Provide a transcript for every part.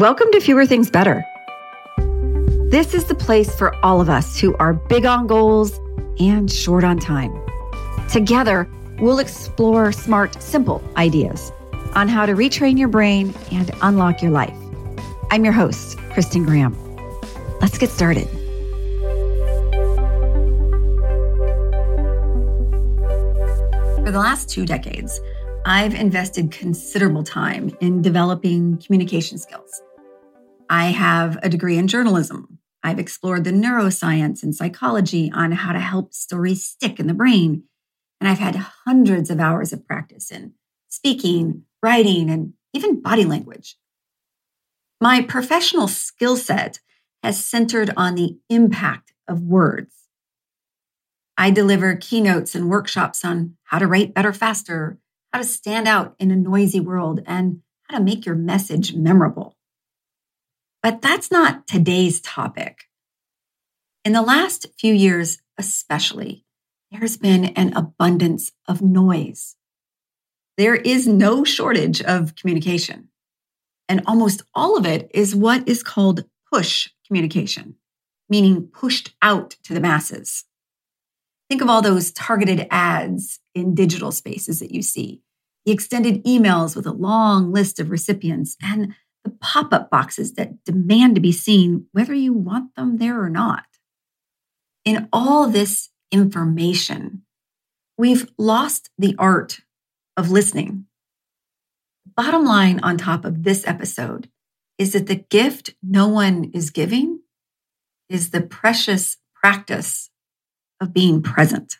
Welcome to Fewer Things Better. This is the place for all of us who are big on goals and short on time. Together, we'll explore smart, simple ideas on how to retrain your brain and unlock your life. I'm your host, Kristen Graham. Let's get started. For the last two decades, I've invested considerable time in developing communication skills. I have a degree in journalism. I've explored the neuroscience and psychology on how to help stories stick in the brain. And I've had hundreds of hours of practice in speaking, writing, and even body language. My professional skill set has centered on the impact of words. I deliver keynotes and workshops on how to write better faster, how to stand out in a noisy world, and how to make your message memorable. But that's not today's topic. In the last few years, especially, there's been an abundance of noise. There is no shortage of communication. And almost all of it is what is called push communication, meaning pushed out to the masses. Think of all those targeted ads in digital spaces that you see, the extended emails with a long list of recipients, and the pop up boxes that demand to be seen whether you want them there or not. In all this information, we've lost the art of listening. The bottom line on top of this episode is that the gift no one is giving is the precious practice of being present.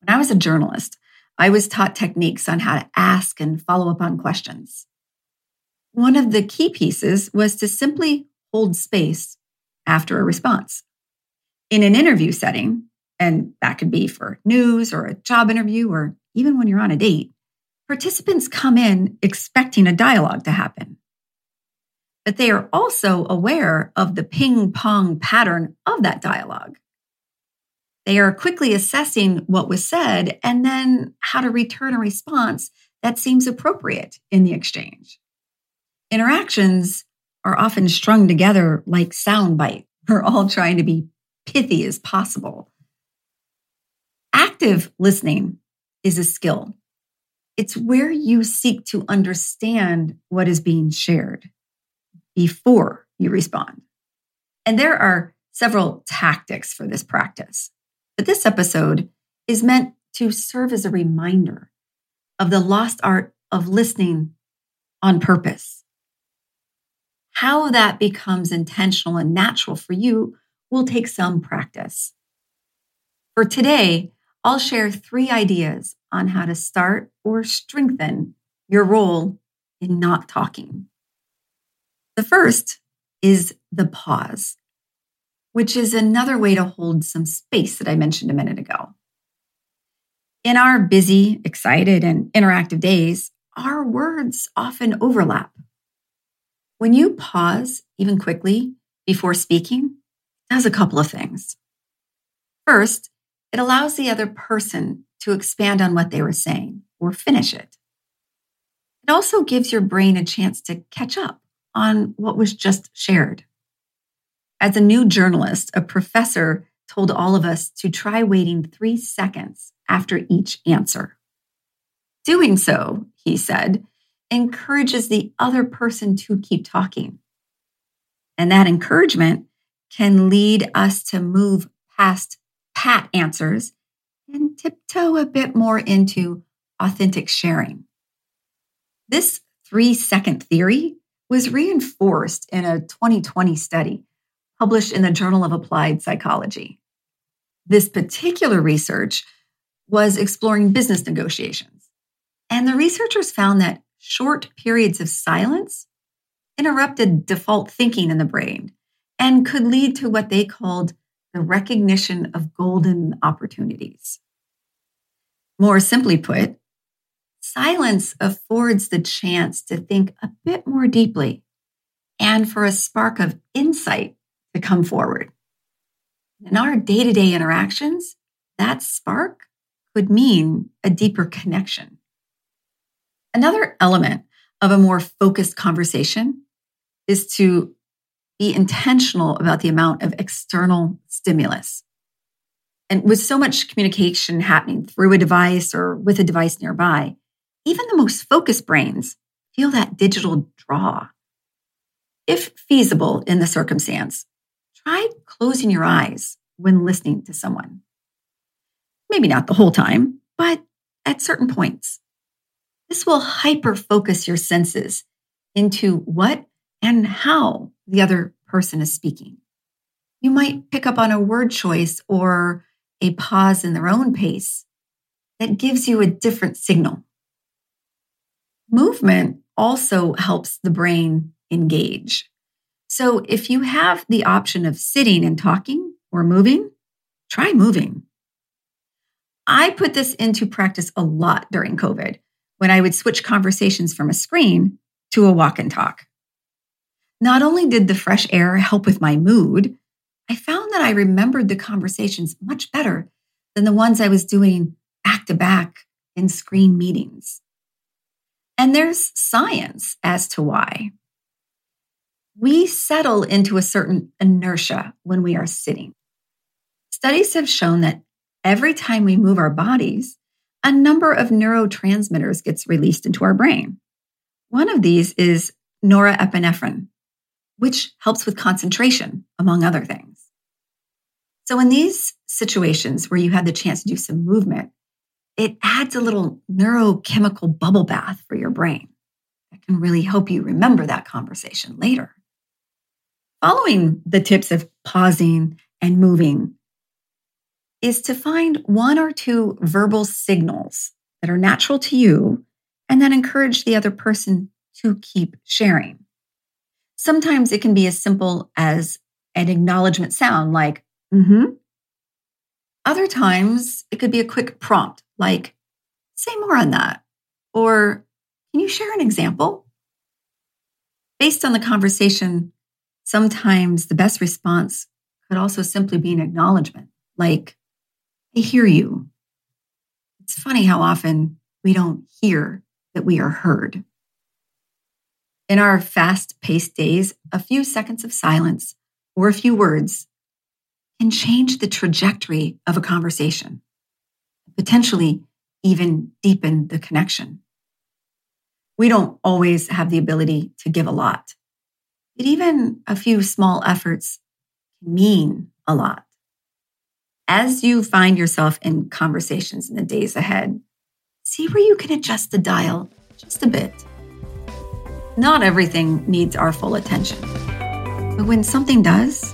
When I was a journalist, I was taught techniques on how to ask and follow up on questions. One of the key pieces was to simply hold space after a response. In an interview setting, and that could be for news or a job interview or even when you're on a date, participants come in expecting a dialogue to happen. But they are also aware of the ping pong pattern of that dialogue. They are quickly assessing what was said and then how to return a response that seems appropriate in the exchange. Interactions are often strung together like soundbite. We're all trying to be pithy as possible. Active listening is a skill. It's where you seek to understand what is being shared before you respond. And there are several tactics for this practice. But this episode is meant to serve as a reminder of the lost art of listening on purpose. How that becomes intentional and natural for you will take some practice. For today, I'll share three ideas on how to start or strengthen your role in not talking. The first is the pause which is another way to hold some space that I mentioned a minute ago. In our busy, excited, and interactive days, our words often overlap. When you pause, even quickly, before speaking, does a couple of things. First, it allows the other person to expand on what they were saying or finish it. It also gives your brain a chance to catch up on what was just shared. As a new journalist, a professor told all of us to try waiting three seconds after each answer. Doing so, he said, encourages the other person to keep talking. And that encouragement can lead us to move past pat answers and tiptoe a bit more into authentic sharing. This three second theory was reinforced in a 2020 study published in the Journal of Applied Psychology. This particular research was exploring business negotiations. And the researchers found that short periods of silence interrupted default thinking in the brain and could lead to what they called the recognition of golden opportunities. More simply put, silence affords the chance to think a bit more deeply and for a spark of insight to come forward. In our day to day interactions, that spark could mean a deeper connection. Another element of a more focused conversation is to be intentional about the amount of external stimulus. And with so much communication happening through a device or with a device nearby, even the most focused brains feel that digital draw. If feasible in the circumstance, try closing your eyes when listening to someone. Maybe not the whole time, but at certain points. This will hyper focus your senses into what and how the other person is speaking. You might pick up on a word choice or a pause in their own pace that gives you a different signal. Movement also helps the brain engage. So if you have the option of sitting and talking or moving, try moving. I put this into practice a lot during COVID when I would switch conversations from a screen to a walk and talk. Not only did the fresh air help with my mood, I found that I remembered the conversations much better than the ones I was doing back to back in screen meetings. And there's science as to why. We settle into a certain inertia when we are sitting. Studies have shown that every time we move our bodies, a number of neurotransmitters gets released into our brain. One of these is norepinephrine, which helps with concentration, among other things. So in these situations where you had the chance to do some movement, it adds a little neurochemical bubble bath for your brain that can really help you remember that conversation later. Following the tips of pausing and moving is to find one or two verbal signals that are natural to you and that encourage the other person to keep sharing. Sometimes it can be as simple as an acknowledgement sound like, mm hmm. Other times it could be a quick prompt like, say more on that. Or can you share an example? Based on the conversation, sometimes the best response could also simply be an acknowledgement like, I hear you. It's funny how often we don't hear that we are heard. In our fast paced days, a few seconds of silence or a few words can change the trajectory of a conversation, potentially even deepen the connection. We don't always have the ability to give a lot, but even a few small efforts can mean a lot. As you find yourself in conversations in the days ahead, see where you can adjust the dial just a bit. Not everything needs our full attention, but when something does,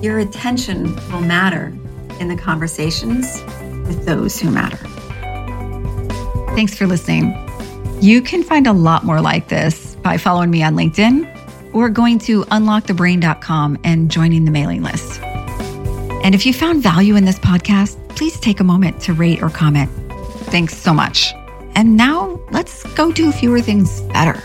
your attention will matter in the conversations with those who matter. Thanks for listening. You can find a lot more like this by following me on LinkedIn or going to unlockthebrain.com and joining the mailing list. And if you found value in this podcast, please take a moment to rate or comment. Thanks so much. And now let's go do fewer things better.